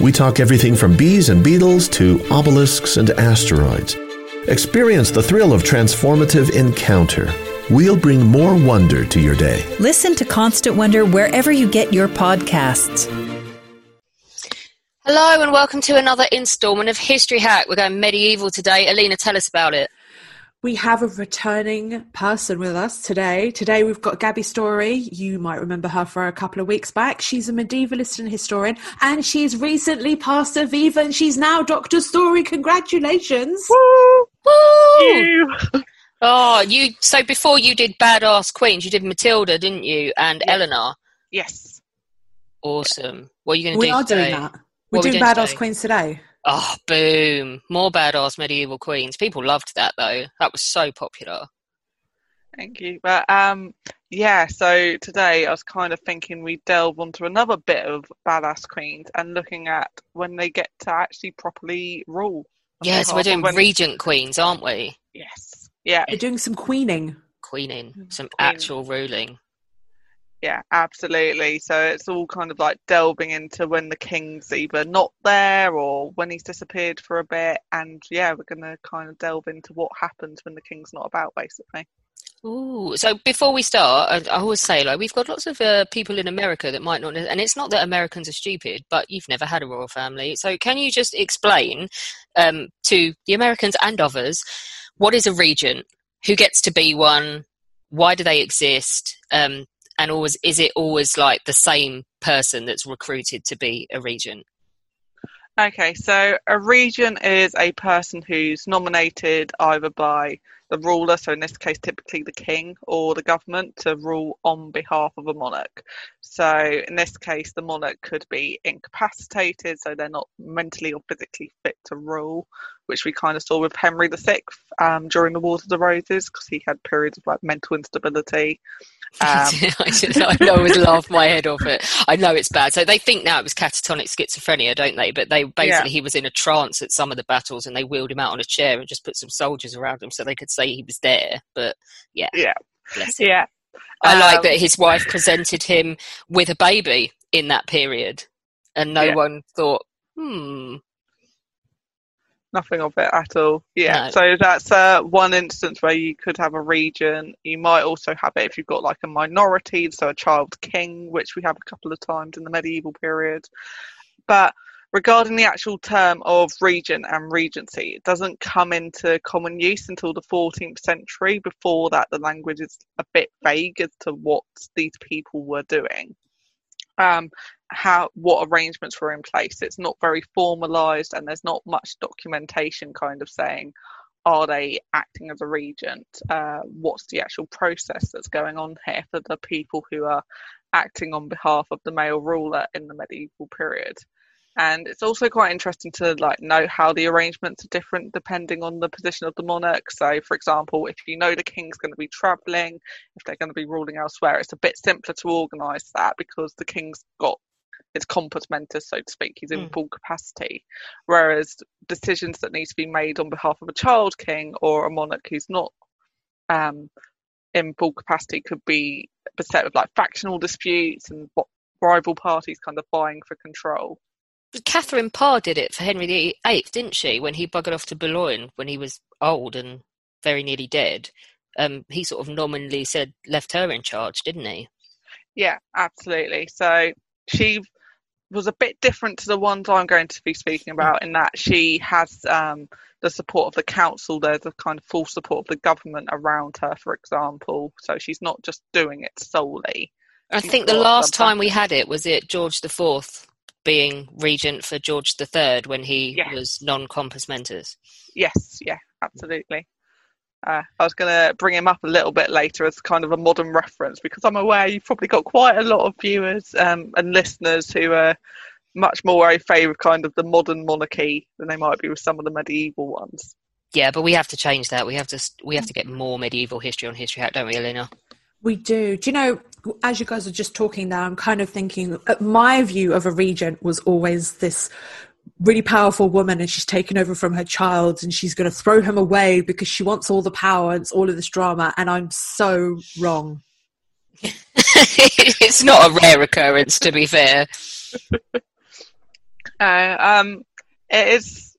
we talk everything from bees and beetles to obelisks and asteroids. Experience the thrill of transformative encounter. We'll bring more wonder to your day. Listen to Constant Wonder wherever you get your podcasts. Hello and welcome to another instalment of History Hack. We're going medieval today. Alina, tell us about it. We have a returning person with us today. Today we've got Gabby Story. You might remember her for a couple of weeks back. She's a medievalist and historian, and she's recently passed a viva, and she's now Doctor Story. Congratulations! Woo! Woo! oh, you. So before you did Badass Queens, you did Matilda, didn't you? And Yeah. Eleanor. Yes. Awesome. What are you going to We do are today? doing that. We're are we doing doing Badass today? Queens today. Oh, boom! More badass medieval queens. People loved that though. That was so popular. Thank you. But um, yeah. So today I was kind of thinking we delve onto another bit of badass queens and looking at when they get to actually properly rule. on Yes, we're doing of when- regent queens, aren't we? Yes. Yeah. We're doing some queening. Queening, some Queen. actual ruling. Yeah. Absolutely. So it's all kind of like delving into when the king's either not there or when he's disappeared for a bit, and yeah, we're gonna kind of delve into what happens when the king's not about, basically. Ooh, so before we start, I, I always say like we've got lots of uh, people in America that might not, and it's not that Americans are stupid, but you've never had a royal family. So can you just explain um, to the Americans and others what is a regent, who gets to be one, why do they exist, um, and always is it always like the same person that's recruited to be a regent? Okay, so a regent is a person who's nominated either by the ruler, so in this case, typically the king or the government, to rule on behalf of a monarch. So in this case, the monarch could be incapacitated, so they're not mentally or physically fit to rule, which we kind of saw with Henry VI um, during the Wars of the Roses, because he had periods of like mental instability. Um, I, just, I would laugh my head off it. I know it's bad. So they think now it was catatonic schizophrenia, don't they? But they basically he was in a trance at some of the battles, and they wheeled him out on a chair and just put some soldiers around him so they could say he was there. But yeah, yeah, bless him. yeah. I like Um, that his wife presented him with a baby in that period, and no Yeah. one thought, hmm, Nothing of it at all. Yeah. No. So that's uh, one instance where you could have a regent. You might also have it if you've got like a minority, so a child king, which we have a couple of times in the medieval period. But regarding the actual term of regent and regency, it doesn't come into common use until the 14th century. Before that, the language is a bit vague as to what these people were doing. Um, how what arrangements were in place. It's not very formalized, and there's not much documentation kind of saying are they acting as a regent? Uh, what's the actual process that's going on here for the people who are acting on behalf of the male ruler in the medieval period? And it's also quite interesting to like know how the arrangements are different depending on the position of the monarch. So, for example, if you know the king's going to be travelling, if they're going to be ruling elsewhere, it's a bit simpler to organise that because the king's got his compos mentis, so to speak. He's in Mm. full capacity. Whereas decisions that need to be made on behalf of a child king or a monarch who's not um, in full capacity could be beset with like factional disputes and what rival parties kind of vying for control. Catherine Parr did it for Henry VIII, didn't she? When he buggered off to Boulogne when he was old and very nearly dead. Um, he sort of nominally said left her in charge, didn't he? Yeah, absolutely. So she was a bit different to the ones I'm going to be speaking about in that she has um, the support of the council. There's a kind of full support of the government around her, for example. So she's not just doing it solely. I She's think the last time we had it was it George the Fourth being regent for George the Third when he Yes. was non compos mentis. Yes, yeah, absolutely. Uh, I was going to bring him up a little bit later as kind of a modern reference because I'm aware you've probably got quite a lot of viewers um, and listeners who are much more au fait with kind of the modern monarchy than they might be with some of the medieval ones. Yeah, but we have to change that. We have to we have to get more medieval history on History Hack, don't we, Elena? We do. Do you know, as you guys are just talking now, I'm kind of thinking uh, my view of a regent was always this really powerful woman and she's taken over from her child and she's going to throw him away because she wants all the power and it's all of this drama. And I'm so wrong. it's not a rare occurrence, to be fair. Uh, um, it is.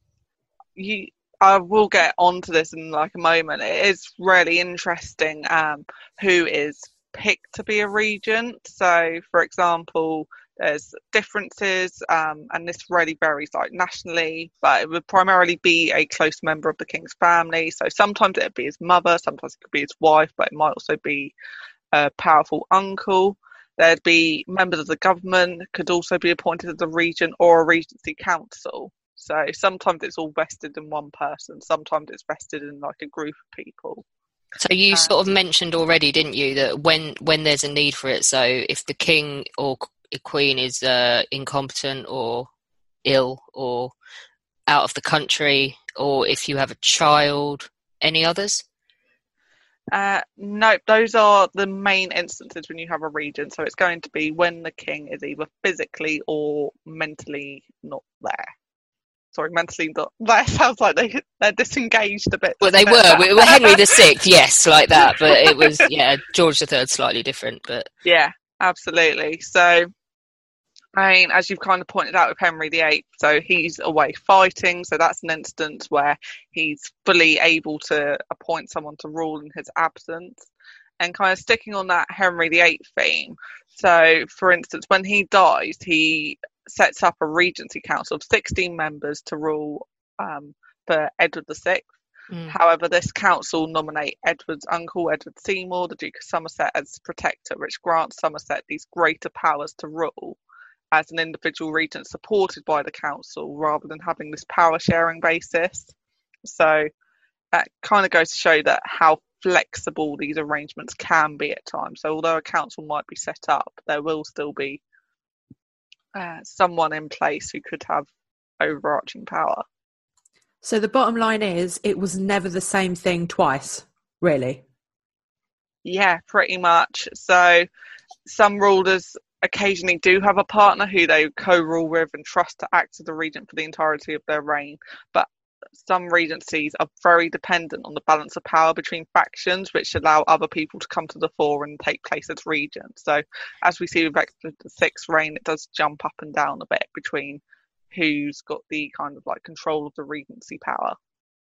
You, I will get onto this in like a moment. It is really interesting um, who is picked to be a regent. So, for example, there's differences, um, and this really varies like nationally, but it would primarily be a close member of the king's family. So sometimes it'd be his mother, sometimes it could be his wife, but it might also be a powerful uncle. There'd be members of the government could also be appointed as a regent or a regency council. So sometimes it's all vested in one person, sometimes it's vested in like a group of people. So you Um, sort of mentioned already, didn't you, that when when there's a need for it, so if the king or queen is uh, incompetent or ill or out of the country, or if you have a child, any others? Uh, no, those are the main instances when you have a regent. So it's going to be when the king is either physically or mentally not there. Sorry, mentally not. That sounds like they they're disengaged a bit. Well, they were. We were Henry the Sixth, yes, like that. But it was, yeah, George the Third, slightly different. But Yeah, absolutely. So, I mean, as you've kind of pointed out with Henry VIII, so he's away fighting. So that's an instance where he's fully able to appoint someone to rule in his absence. And kind of sticking on that Henry VIII theme. So, for instance, when he dies, he sets up a regency council of 16 members to rule um, for Edward VI. mm, However, this council nominate Edward's uncle, Edward Seymour, the Duke of Somerset, as protector, which grants Somerset these greater powers to rule as an individual regent supported by the council rather than having this power sharing basis. So that kind of goes to show that how flexible these arrangements can be at times. So although a council might be set up, there will still be uh, someone in place who could have overarching power. So the bottom line is it was never the same thing twice, really. Yeah, pretty much. So some rulers occasionally do have a partner who they co-rule with and trust to act as the regent for the entirety of their reign. But some regencies are very dependent on the balance of power between factions, which allow other people to come to the fore and take place as regent. So as we see with Edward VI's reign, it does jump up and down a bit between who's got the kind of like control of the regency power.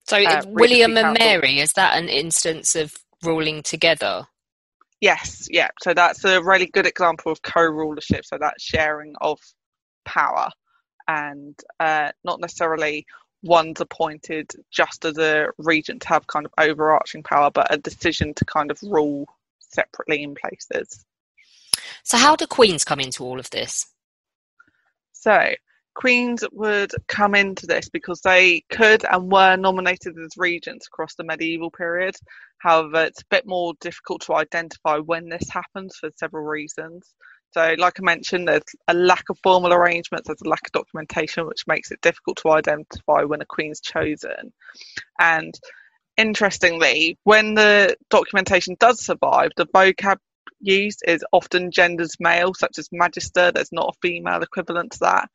so Uh, William Regency and Council. Mary is that an instance of ruling together? Yes, yeah. So that's a really good example of co-rulership. So that sharing of power, and uh, not necessarily one's appointed just as a regent to have kind of overarching power, but a decision to kind of rule separately in places. So how do queens come into all of this? So queens would come into this because they could and were nominated as regents across the medieval period. However, it's a bit more difficult to identify when this happens for several reasons. So, like I mentioned, there's a lack of formal arrangements, there's a lack of documentation, which makes it difficult to identify when a queen's chosen. And interestingly, when the documentation does survive, the vocab used is often genders male, such as magister. There's not a female equivalent to that.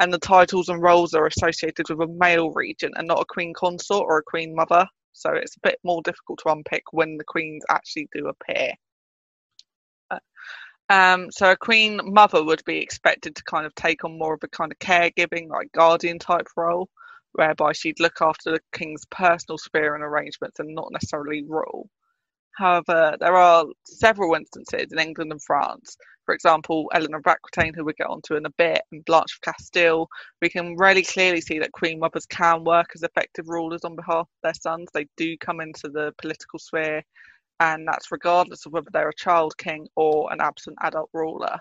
And the titles and roles are associated with a male regent and not a queen consort or a queen mother. So it's a bit more difficult to unpick when the queens actually do appear. Um, so a queen mother would be expected to kind of take on more of a kind of caregiving, like guardian type role, whereby she'd look after the king's personal sphere and arrangements and not necessarily rule. However, there are several instances in England and France. For example, Eleanor of Aquitaine, who we'll get onto in a bit, and Blanche of Castile, we can really clearly see that queen mothers can work as effective rulers on behalf of their sons. They do come into the political sphere, and that's regardless of whether they're a child king or an absent adult ruler.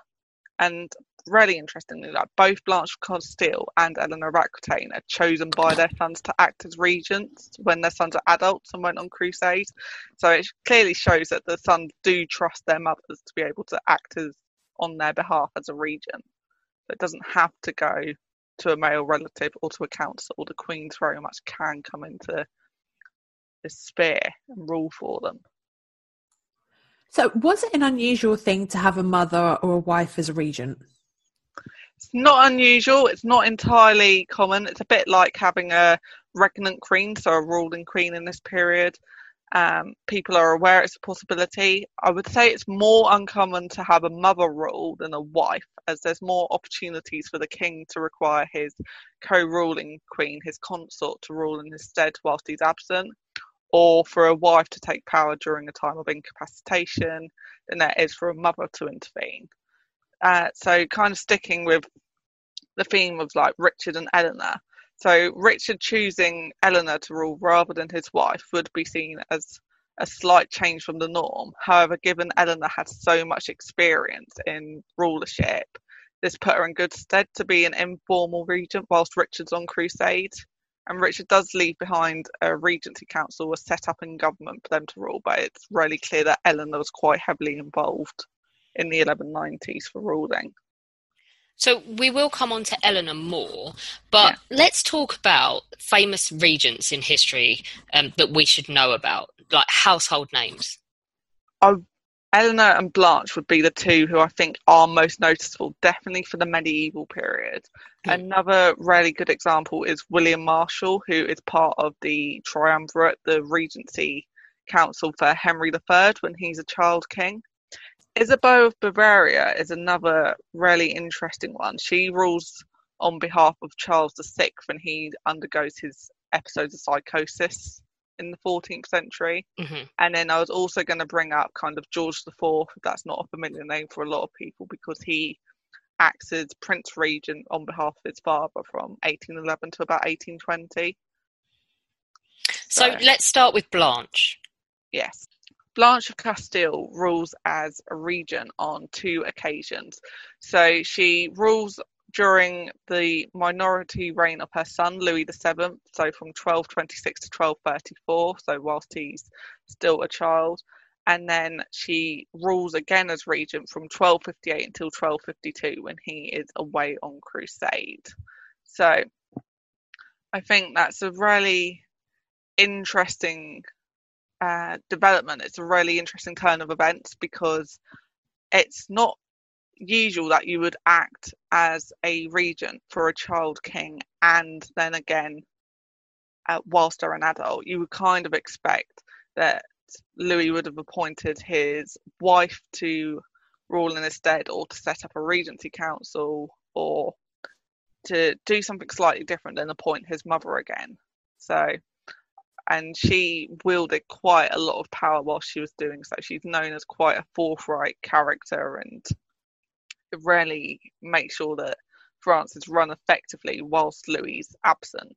And really interestingly, like both Blanche of Castile and Eleanor of Aquitaine are chosen by their sons to act as regents when their sons are adults and went on crusades. So it clearly shows that the sons do trust their mothers to be able to act as on their behalf as a regent. So it doesn't have to go to a male relative or to a council. The queens very much can come into this sphere and rule for them. So, was it an unusual thing to have a mother or a wife as a regent? It's not unusual. It's not entirely common. It's a bit like having a regnant queen, so a ruling queen in this period. Um, people are aware it's a possibility. I would say it's more uncommon to have a mother rule than a wife, as there's more opportunities for the king to require his co ruling queen, his consort, to rule in his stead whilst he's absent or for a wife to take power during a time of incapacitation than there is for a mother to intervene. Uh, so, kind of sticking with the theme of like Richard and Eleanor. So, Richard choosing Eleanor to rule rather than his wife would be seen as a slight change from the norm. However, given Eleanor had so much experience in rulership, this put her in good stead to be an informal regent whilst Richard's on crusade and Richard does leave behind a regency council was set up in government for them to rule, but it's really clear that Eleanor was quite heavily involved in the 1190s for ruling. So we will come on to Eleanor more, but yeah. let's talk about famous regents in history um, that we should know about, like household names. I Eleanor and Blanche would be the two who I think are most noticeable, definitely for the medieval period. Mm. Another really good example is William Marshal, who is part of the triumvirate, the Regency Council for Henry III when he's a child king. Isabeau of Bavaria is another really interesting one. She rules on behalf of Charles VI when he undergoes his episodes of psychosis in the 14th century. Mm-hmm. And then I was also going to bring up kind of George IV. That's not a familiar name for a lot of people because he acts as Prince Regent on behalf of his father from 1811 to about 1820. So, so let's start with Blanche. Yes. Blanche of Castile rules as a regent on two occasions. So she rules during the minority reign of her son Louis VII, so from 1226 to 1234, so whilst he's still a child. And then she rules again as regent from 1258 until 1252 when he is away on crusade. So I think that's a really interesting uh, development. It's a really interesting turn of events because it's not usual that you would act as a regent for a child king and then again uh, whilst they're an adult you would kind of expect that louis would have appointed his wife to rule in his stead or to set up a regency council or to do something slightly different than appoint his mother again. So and she wielded quite a lot of power while she was doing so. She's known as quite a forthright character and really make sure that France is run effectively whilst Louis is absent.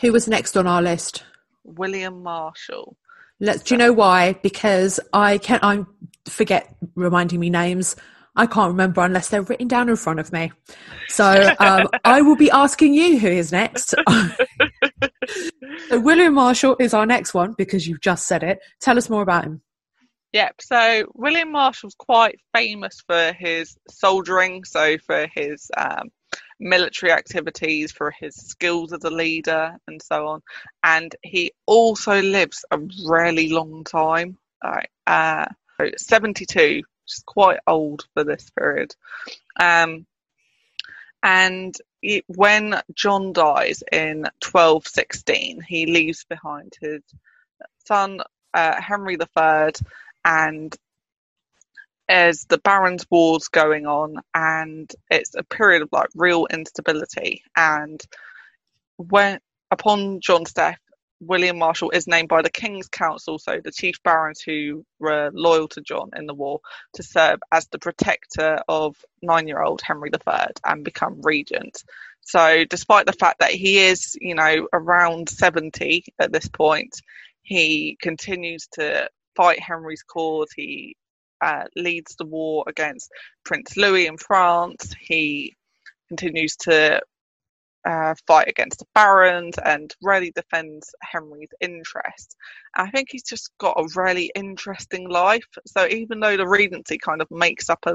Who was next on our list? William Marshal. Let's. Do you know why? Because I can't. I forget reminding me names. I can't remember unless they're written down in front of me. So um, I will be asking you who is next. so William Marshal is our next one because you've just said it. Tell us more about him. Yep. So William Marshal's quite famous for his soldiering, so for his um, military activities, for his skills as a leader, and so on. And he also lives a really long time, like, uh, 72, which is quite old for this period. Um, and it, when John dies in 1216, he leaves behind his son uh, Henry III and as the Barons' Wars going on, and it's a period of like real instability. And when upon John's death, William Marshal is named by the King's Council, so the chief barons who were loyal to John in the war, to serve as the protector of nine year old Henry III and become regent. So, despite the fact that he is, you know, around 70 at this point, he continues to fight Henry's cause. He uh, leads the war against Prince Louis in France. He continues to uh, fight against the barons and really defends Henry's interests. I think he's just got a really interesting life. So even though the regency kind of makes up a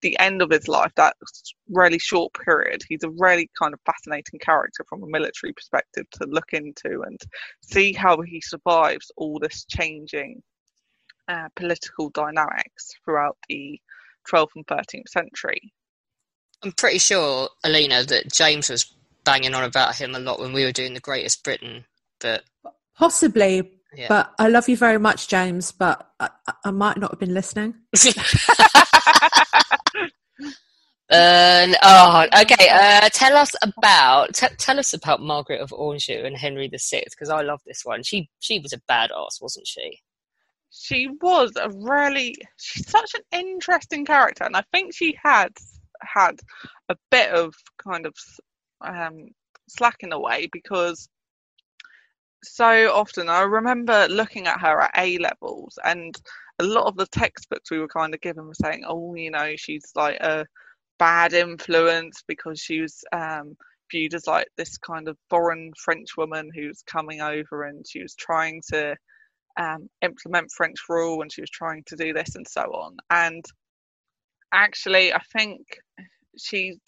the end of his life, that really short period, he's a really kind of fascinating character from a military perspective to look into and see how he survives all this changing uh, political dynamics throughout the 12th and 13th century. I'm pretty sure, Alina, that James was banging on about him a lot when we were doing the Greatest Britain, but possibly. Yeah. But I love you very much, James. But I, I might not have been listening. Uh, oh, okay. Uh, tell us about t- tell us about Margaret of Anjou and Henry VI because I love this one. She she was a badass, wasn't she? She was a really she's such an interesting character, and I think she had had a bit of kind of um, slack in a way because so often I remember looking at her at A levels and a lot of the textbooks we were kind of given were saying, oh, you know, she's like a bad influence because she was um, viewed as like this kind of foreign French woman who's coming over and she was trying to um, implement French rule and she was trying to do this and so on. And actually, I think she's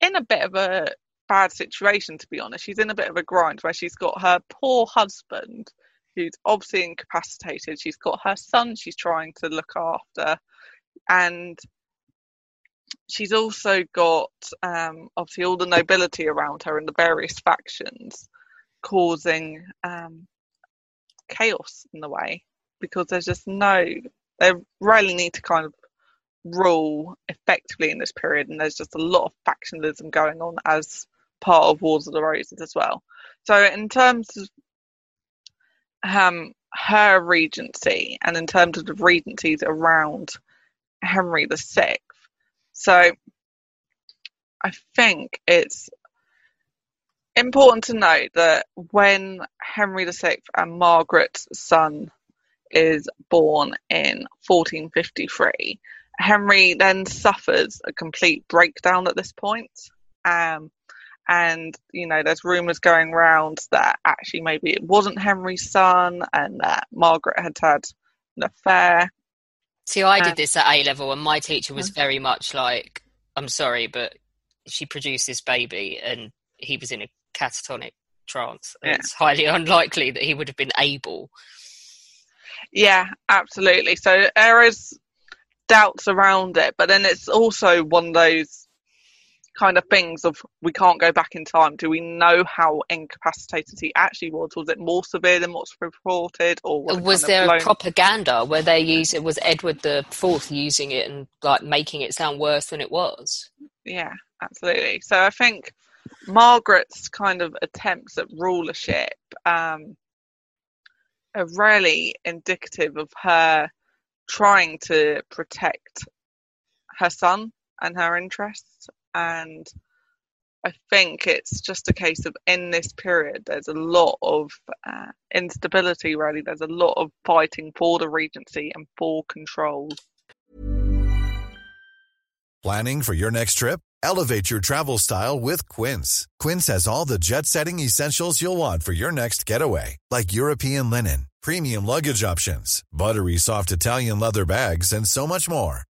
in a bit of a bad situation, to be honest. She's in a bit of a grind where she's got her poor husband, who's obviously incapacitated. She's got her son she's trying to look after. And she's also got um, obviously all the nobility around her and the various factions causing um, chaos in the way because there's just no they really need to kind of rule effectively in this period and there's just a lot of factionalism going on as part of Wars of the Roses as well. So in terms of um, her regency and in terms of the regencies around Henry VI, so I think it's important to note that when Henry VI and Margaret's son is born in 1453, Henry then suffers a complete breakdown at this point. Um, and you know there's rumors going around that actually maybe it wasn't henry's son and that margaret had had an affair. See i did this at a level and my teacher was very much like i'm sorry but she produced this baby and he was in a catatonic trance. Yeah. it's highly unlikely that he would have been able. Yeah absolutely. So there is doubts around it but then it's also one of those kind of things of we can't go back in time. Do we know how incapacitated he actually was? Was it more severe than what's reported, or was, was there a propaganda where they use it? Was Edward the Fourth using it and like making it sound worse than it was? Yeah, absolutely. So I think Margaret's kind of attempts at rulership um, are really indicative of her trying to protect her son and her interests and I think it's just a case of in this period, there's a lot of uh, instability, really. There's a lot of fighting for the Regency and for control. Planning for your next trip? Elevate your travel style with Quince. Quince has all the jet setting essentials you'll want for your next getaway, like European linen, premium luggage options, buttery soft Italian leather bags, and so much more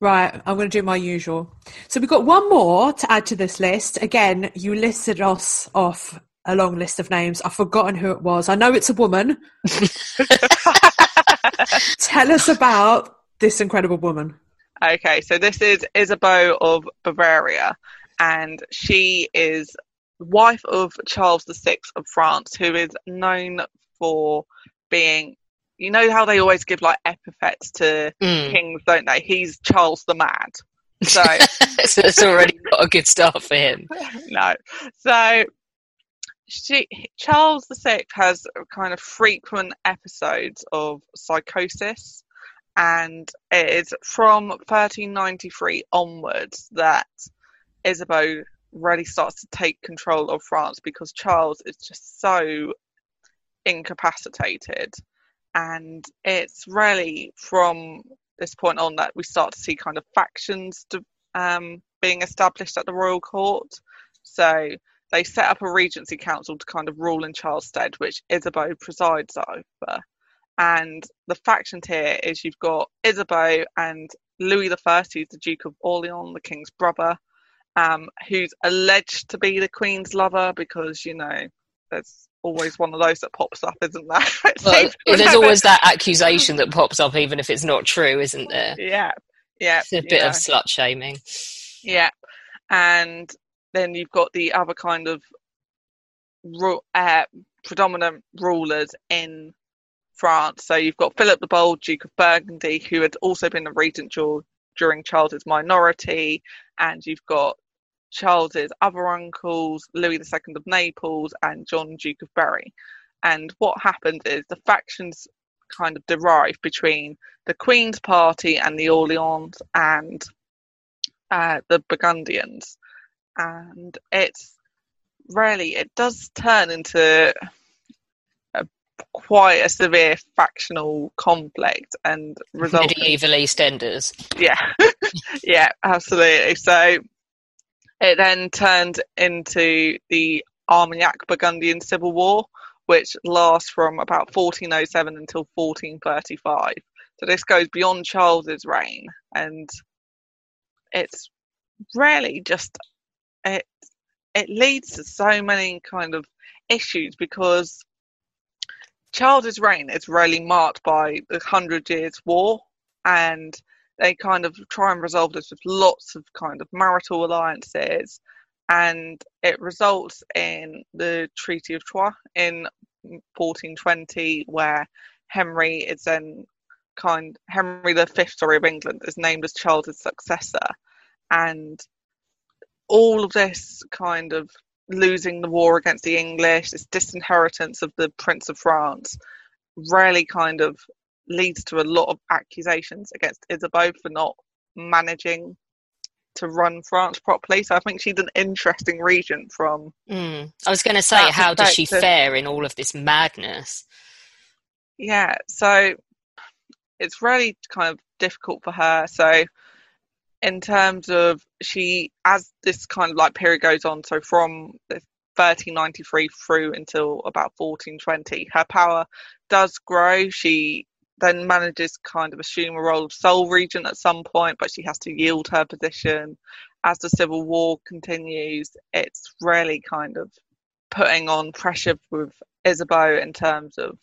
Right, I'm going to do my usual. So we've got one more to add to this list. Again, you listed us off a long list of names. I've forgotten who it was. I know it's a woman. Tell us about this incredible woman. Okay, so this is Isabeau of Bavaria, and she is wife of Charles VI of France, who is known for being. You know how they always give like epithets to Mm. kings, don't they? He's Charles the Mad. So so it's already got a good start for him. no. So she Charles VI has kind of frequent episodes of psychosis, and it is from 1393 onwards that Isabeau really starts to take control of France because Charles is just so incapacitated, and it's really from this point on that we start to see kind of factions to, um, being established at the royal court. So they set up a regency council to kind of rule in Charles' stead, which Isabeau presides over. And the factions here is you've got Isabeau and Louis the First, who's the Duke of Orleans, the king's brother, um, who's alleged to be the queen's lover because you know there's always one of those that pops up, isn't there? Well, there's always that accusation that pops up, even if it's not true, isn't there? yeah, yeah, It's a bit know. of slut shaming. Yeah, and then you've got the other kind of uh, predominant rulers in France. So you've got Philip the Bold, Duke of Burgundy, who had also been the regent during Charles's minority, and you've got Charles's other uncles, Louis II of Naples and John, Duke of Berry. And what happens is the factions kind of derive between the Queen's party and the Orleans and uh, the Burgundians, and it's really it does turn into a, quite a severe factional conflict and result. Medieval EastEnders. Yeah, yeah, absolutely. So it then turned into the Armagnac Burgundian Civil War, which lasts from about 1407 until 1435. So this goes beyond Charles's reign, and it's really just it it leads to so many kind of issues because Charles's reign is really marked by the Hundred Years' War, and they kind of try and resolve this with lots of kind of marital alliances, and it results in the Treaty of Troyes in 1420, where Henry is then kind Henry the Fifth, sorry, of England is named as Charles's successor, and all of this kind of losing the war against the English, this disinheritance of the Prince of France, really kind of leads to a lot of accusations against Isabeau for not managing to run France properly. So I think she's an interesting regent from Mm. I was going to say, how does she fare in all of this madness? yeah. So it's really kind of difficult for her. So in terms of she as this kind of like period goes on, so from 1393 through until about 1420, her power does grow. She then manages kind of assume a role of sole regent at some point, but she has to yield her position. As the civil war continues, it's really kind of putting on pressure with Isabeau in terms of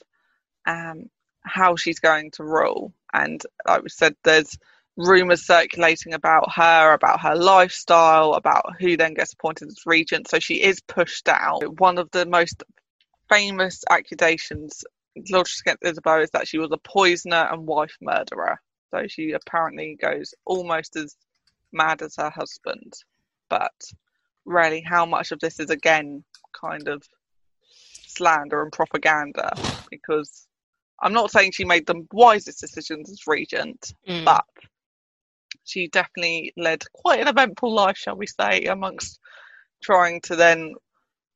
um, how she's going to rule. And like we said, there's rumours circulating about her, about her lifestyle, about who then gets appointed as regent. So she is pushed out. One of the most famous accusations lodged against Isabeau is that she was a poisoner and wife murderer. So she apparently goes almost as mad as her husband. But really, how much of this is again kind of slander and propaganda? Because I'm not saying she made the wisest decisions as regent, Mm. but she definitely led quite an eventful life, shall we say, amongst trying to then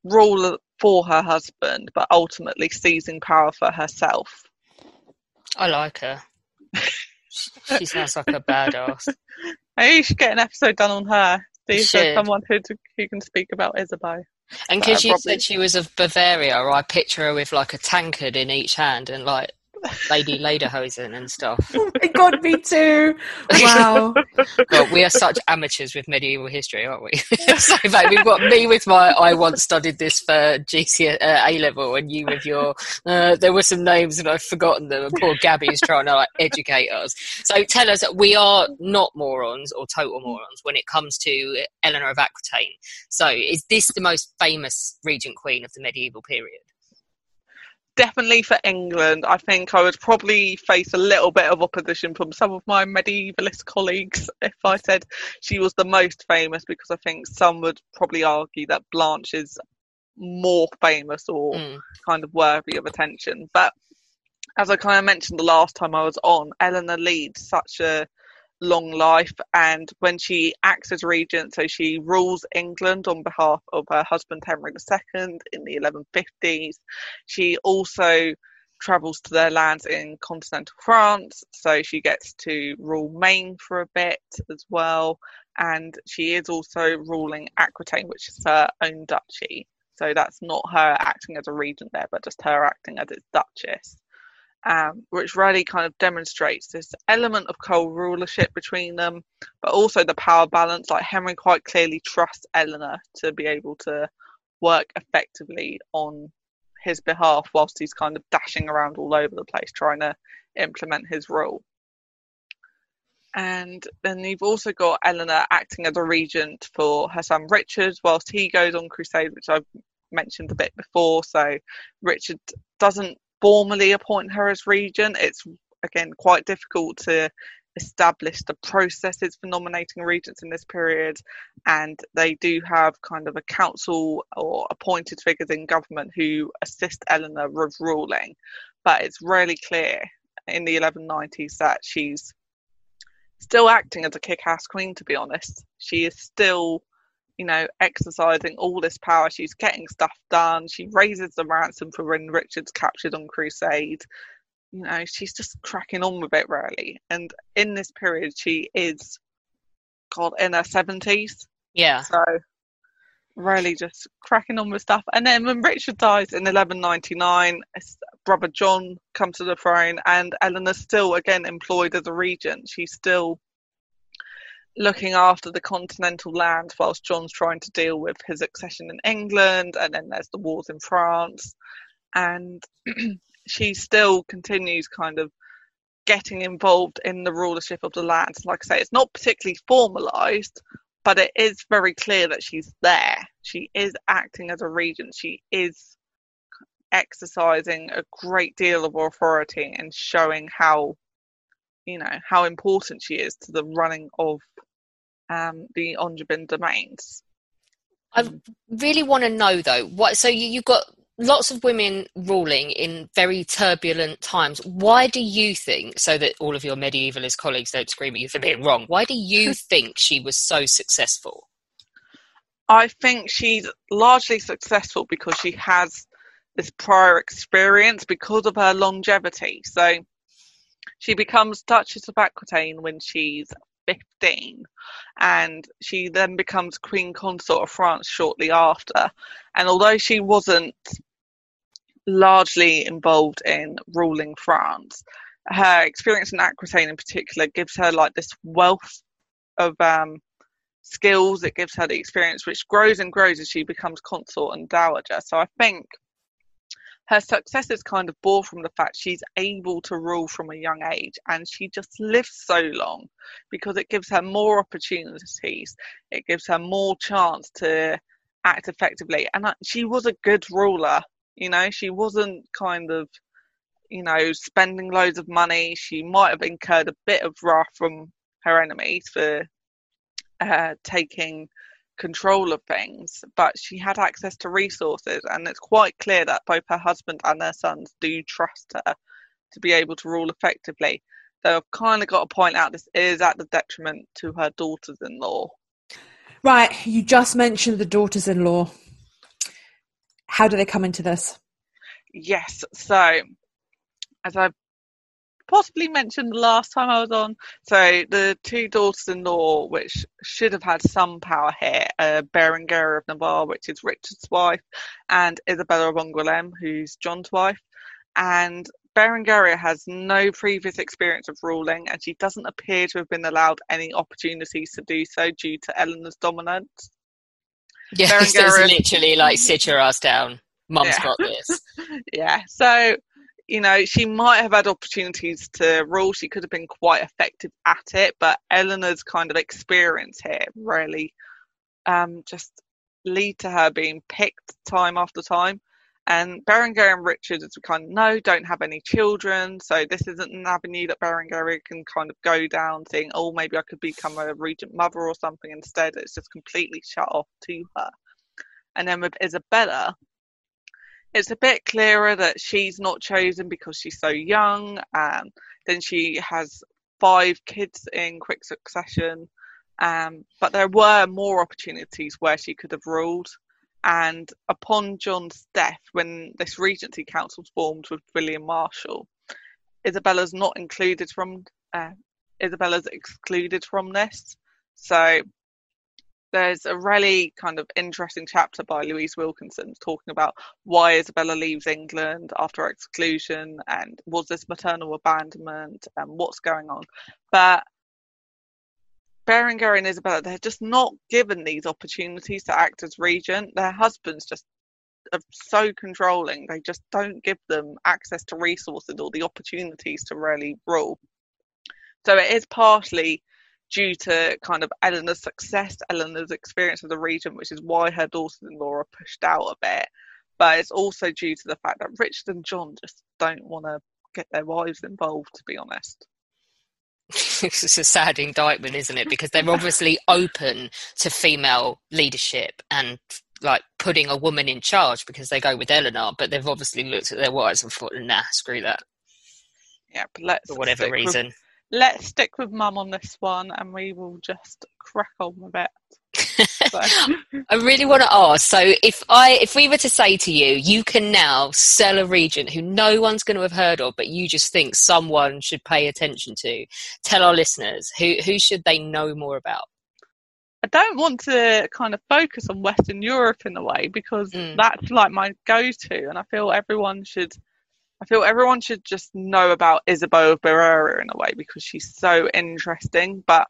rule for her husband, but ultimately seizing power for herself. I like her. she sounds like a badass. Maybe you should get an episode done on her. See if there's Should. someone who, who can speak about Isabeau. And uh, because you probably- said she was of Bavaria, I picture her with like a tankard in each hand and like Lady Lederhosen and stuff. Oh my god, me too. Wow. God, we are such amateurs with medieval history, aren't we? so, mate, we've got me with my I once studied this for GC uh, A level, and you with your uh, there were some names and I've forgotten them. And poor Gabby's trying to like educate us. So tell us, we are not morons or total morons when it comes to Eleanor of Aquitaine. So is this the most famous regent queen of the medieval period? Definitely for England, I think I would probably face a little bit of opposition from some of my medievalist colleagues if I said she was the most famous, because I think some would probably argue that Blanche is more famous or Mm. kind of worthy of attention. But as I kind of mentioned the last time I was on, Eleanor leads such a long life, and when she acts as regent, so she rules England on behalf of her husband Henry II in the 1150s. She also travels to their lands in continental France, so she gets to rule Maine for a bit as well, and she is also ruling Aquitaine, which is her own duchy. So that's not her acting as a regent there, but just her acting as its duchess. Um, which really kind of demonstrates this element of co-rulership between them, but also the power balance. Like Henry quite clearly trusts Eleanor to be able to work effectively on his behalf, whilst he's kind of dashing around all over the place trying to implement his rule. And then you've also got Eleanor acting as a regent for her son Richard whilst he goes on crusade, which I've mentioned a bit before. So Richard doesn't formally appoint her as regent. It's again quite difficult to establish the processes for nominating regents in this period, and they do have kind of a council or appointed figures in government who assist Eleanor with ruling. But it's really clear in the 1190s that she's still acting as a kick-ass queen. To be honest, she is still you know, exercising all this power. She's getting stuff done. She raises the ransom for when Richard's captured on crusade. You know, she's just cracking on with it, really. And in this period, she is, God, in her 70s. Yeah. So, really just cracking on with stuff. And then when Richard dies in 1199, brother John comes to the throne, and Eleanor's still, again, employed as a regent. She's still looking after the continental lands whilst John's trying to deal with his accession in England, and then there's the wars in France, and she still continues kind of getting involved in the rulership of the lands. Like I say, it's not particularly formalised, but it is very clear that she's there. She is acting as a regent. She is exercising a great deal of authority and showing how you know how important she is to the running of um, the Angevin domains. I really want to know though what so you, you've got lots of women ruling in very turbulent times why do you think so that all of your medievalist colleagues don't scream at you for being wrong why do you think she was so successful I think she's largely successful because she has this prior experience because of her longevity. So she becomes Duchess of Aquitaine when she's 15 and she then becomes Queen Consort of France shortly after. And although she wasn't largely involved in ruling France, her experience in Aquitaine in particular gives her like this wealth of um, skills. It gives her the experience which grows and grows as she becomes consort and dowager. So I think her success is kind of born from the fact she's able to rule from a young age and she just lives so long because it gives her more opportunities. It gives her more chance to act effectively. And she was a good ruler you know? She wasn't kind of you know spending loads of money. She might have incurred a bit of wrath from her enemies for uh, taking control of things, but she had access to resources, and it's quite clear that both her husband and their sons do trust her to be able to rule effectively. So I've kind of got to point out this is at the detriment to her daughters in law. Right, you just mentioned the daughters in law. how do they come into this? Yes, so as I possibly mentioned the last time I was on, so the two daughters-in-law, which should have had some power here, uh, Berengaria of Navarre, which is Richard's wife, and Isabella of Angoulême, who's John's wife, and Berengaria has no previous experience of ruling, and she doesn't appear to have been allowed any opportunities to do so due to Eleanor's dominance. Yeah, Berengaria- literally like sit your ass down. Mum's Yeah. got this. yeah, so you know she might have had opportunities to rule. She could have been quite effective at it, but Eleanor's kind of experience here really um, just lead to her being picked time after time. And Berengaria and Richard as we kind of know, don't have any children, so this isn't an avenue that Berengaria can kind of go down, saying, "Oh, maybe I could become a regent mother or something." Instead, it's just completely shut off to her. And then with Isabella, it's a bit clearer that she's not chosen because she's so young. Um, then she has five kids in quick succession. Um, but there were more opportunities where she could have ruled. And upon John's death, when this Regency Council formed with William Marshal, Isabella's not included from. Uh, Isabella's excluded from this. So there's a really kind of interesting chapter by Louise Wilkinson talking about why Isabella leaves England after exclusion and was this maternal abandonment and what's going on. But Berengaria and Isabella, they're just not given these opportunities to act as regent. Their husbands just are so controlling. They just don't give them access to resources or the opportunities to really rule. So it is partly due to kind of Eleanor's success, Eleanor's experience of the region, which is why her daughters-in-law are pushed out a bit. But it's also due to the fact that Richard and John just don't want to get their wives involved, to be honest. it's a sad indictment, isn't it? Because they're obviously open to female leadership and like putting a woman in charge because they go with Eleanor, but they've obviously looked at their wives and thought, nah, screw that, Yeah, but let's for whatever stick with- reason. Let's stick with Mum on this one, and we will just crack on with it. So, I really want to ask. So, if I, if we were to say to you, you can now sell a regent who no one's going to have heard of, but you just think someone should pay attention to, tell our listeners who who should they know more about? I don't want to kind of focus on Western Europe in a way because Mm. that's like my go-to, and I feel everyone should. I feel everyone should just know about Isabeau of Bavaria in a way because she's so interesting. But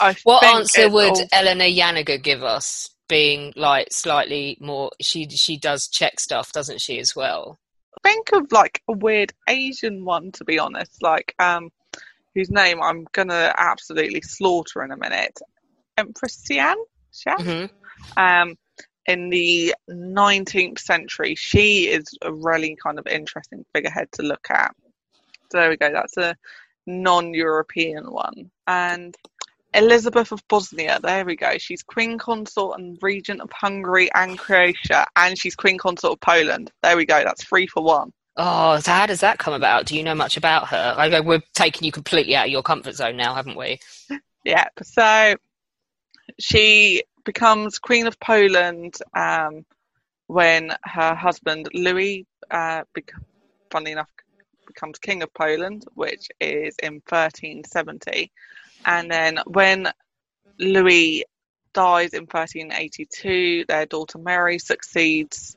I What answer would all- Eleanor Janega give us? Being like slightly more, she she does check stuff, doesn't she, as well? think of like a weird Asian one to be honest, like um whose name I'm gonna absolutely slaughter in a minute. Empress Xian? Xian? hmm Um in the 19th century, she is a really kind of interesting figurehead to look at. So there we go, that's a non European one. And Elizabeth of Bosnia, there we go. She's Queen Consort and Regent of Hungary and Croatia, and she's Queen Consort of Poland. There we go, that's three for one. Oh, so how does that come about? Do you know much about her? I go, we're taking you completely out of your comfort zone now, haven't we? Yeah, so she becomes Queen of Poland um, when her husband Louis, uh, bec- funnily enough, becomes King of Poland, which is in 1370. And then when Louis dies in 1382, their daughter Mary succeeds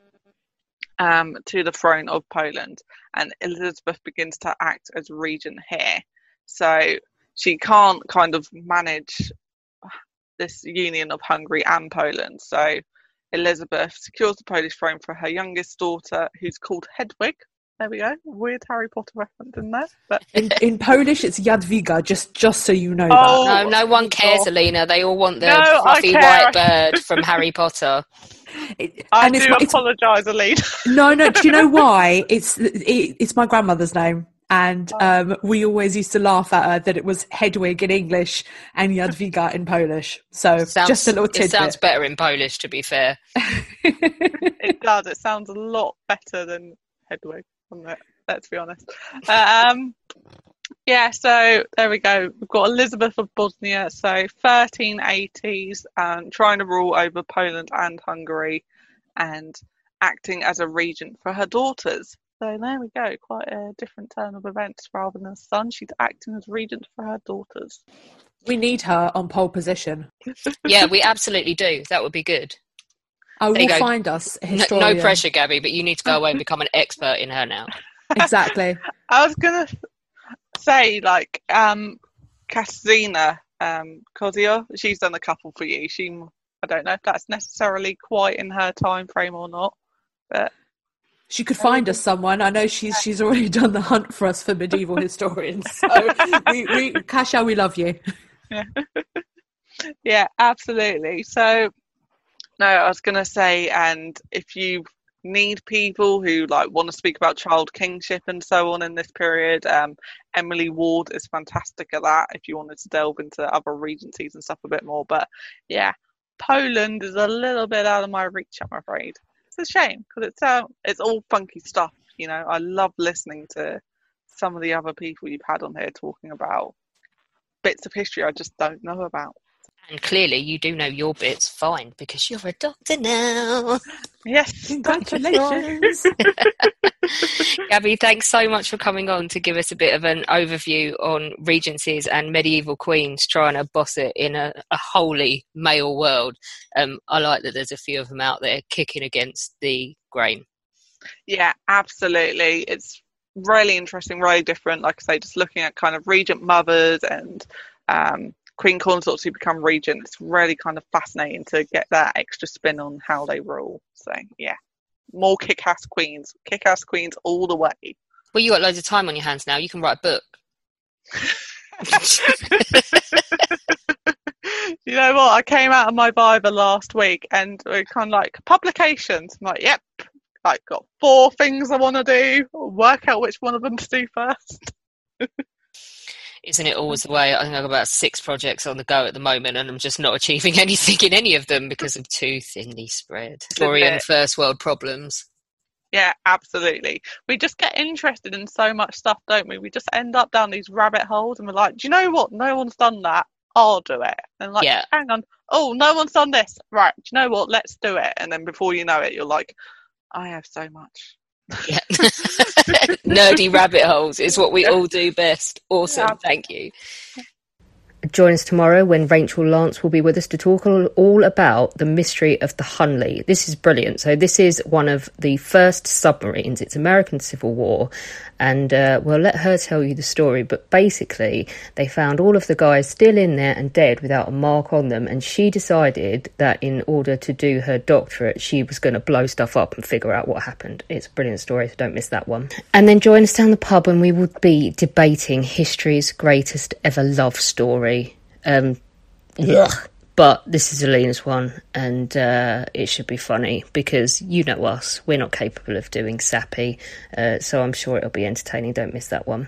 um, to the throne of Poland, and Elizabeth begins to act as regent here. So she can't kind of manage this union of Hungary and Poland. So Elizabeth secures the Polish throne for her youngest daughter, who's called Hedwig. There we go. Weird Harry Potter reference in there. But In, in Polish, it's Jadwiga. Just just so you know Oh, No, no one cares, God. Alina. They all want the No, fluffy white bird from Harry Potter. It- I and do it's, my- it's apologise, Alina. no, no. Do you know why? It's it, it's my grandmother's name, and Oh. um, we always used to laugh at her that it was Hedwig in English and Jadwiga in Polish. So Sounds, just a little tidbit. it sounds better in Polish, to be fair. it does. It sounds a lot better than Hedwig, doesn't it? Let's be honest. Um, yeah, so there we go. We've got Elizabeth of Bosnia, so 1380s, um, trying to rule over Poland and Hungary, and acting as a regent for her daughters. So there we go, quite a different turn of events rather than son. She's acting as regent for her daughters. We need her on pole position. Yeah, we absolutely do. That would be good. I you will go. find us No, no pressure, Gabby, but you need to go away and become an expert in her now. Exactly. I was gonna say like um Katarzyna um Kozio, she's done a couple for you. She I don't know if that's necessarily quite in her time frame or not. But She could find us someone. I know she's she's already done the hunt for us for medieval historians. So we, we Kasha, we love you. yeah, absolutely. So no, I was gonna say and if you need people who like want to speak about child kingship and so on in this period, um Emily Ward is fantastic at that if you wanted to delve into other regencies and stuff a bit more. But yeah, Poland is a little bit out of my reach, I'm afraid. It's a shame because it's uh, it's all funky stuff. You know, I love listening to some of the other people you've had on here talking about bits of history I just don't know about. And clearly, you do know your bits fine because you're a doctor now. Yes, Congratulations. Gabby, thanks so much for coming on to give us a bit of an overview on regencies and medieval queens trying to boss it in a, a wholly male world. Um, I like that there's a few of them out there kicking against the grain. Yeah, absolutely. It's really interesting, really different. Like I say, just looking at kind of regent mothers and um, queen consorts who become regent. It's really kind of fascinating to get that extra spin on how they rule. So yeah, more kick-ass queens, kick-ass queens all the way. Well, you got loads of time on your hands now. You can write a book. you know what? I came out of my viva last week and we're kind of like publications. I'm like, yep, like got four things I want to do. Work out which one of them to do first. Isn't it always mm-hmm. the way? I think I've got about six projects on the go at the moment, and I'm just not achieving anything in any of them because of too thinly spread. Victorian bit. first world problems. Yeah, absolutely. We just get interested in so much stuff, don't we? We just end up down these rabbit holes and we're like, do you know what? No one's done that. I'll do it. And like, Yeah. hang on. Oh, no one's done this. Right. Do you know what? Let's do it. And then before you know it, you're like, I have so much. Yeah. Nerdy rabbit holes is what we all do best. Awesome. Yeah. Thank you. Join us tomorrow when Rachel Lance will be with us to talk all, about the mystery of the Hunley. This is brilliant. So, this is one of the first submarines. It's American Civil War. And uh, we'll let her tell you the story. But basically, they found all of the guys still in there and dead without a mark on them. And she decided that in order to do her doctorate, she was going to blow stuff up and figure out what happened. It's a brilliant story, so don't miss that one. And then join us down the pub and we will be debating history's greatest ever love story. Um, ugh. But this is Alina's one, and uh, it should be funny because you know us, we're not capable of doing sappy, uh, so I'm sure it'll be entertaining. Don't miss that one.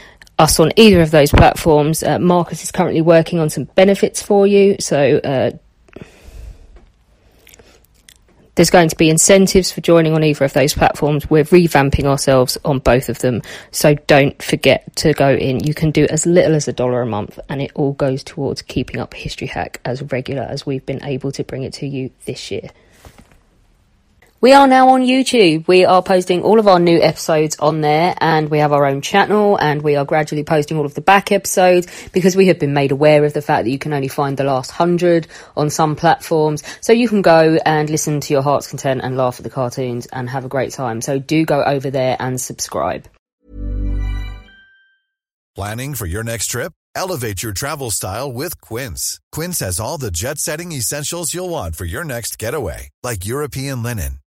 us on either of those platforms. Uh, Marcus is currently working on some benefits for you, so uh, there's going to be incentives for joining on either of those platforms. We're revamping ourselves on both of them, so don't forget to go in. You can do as little as a dollar a month, and it all goes towards keeping up History Hack as regular as we've been able to bring it to you this year. We are now on YouTube. We are posting all of our new episodes on there and we have our own channel and we are gradually posting all of the back episodes because we have been made aware of the fact that you can only find the last hundred on some platforms. So you can go and listen to your heart's content and laugh at the cartoons and have a great time. So do go over there and subscribe. Planning for your next trip? Elevate your travel style with Quince. Quince has all the jet setting essentials you'll want for your next getaway, like European linen,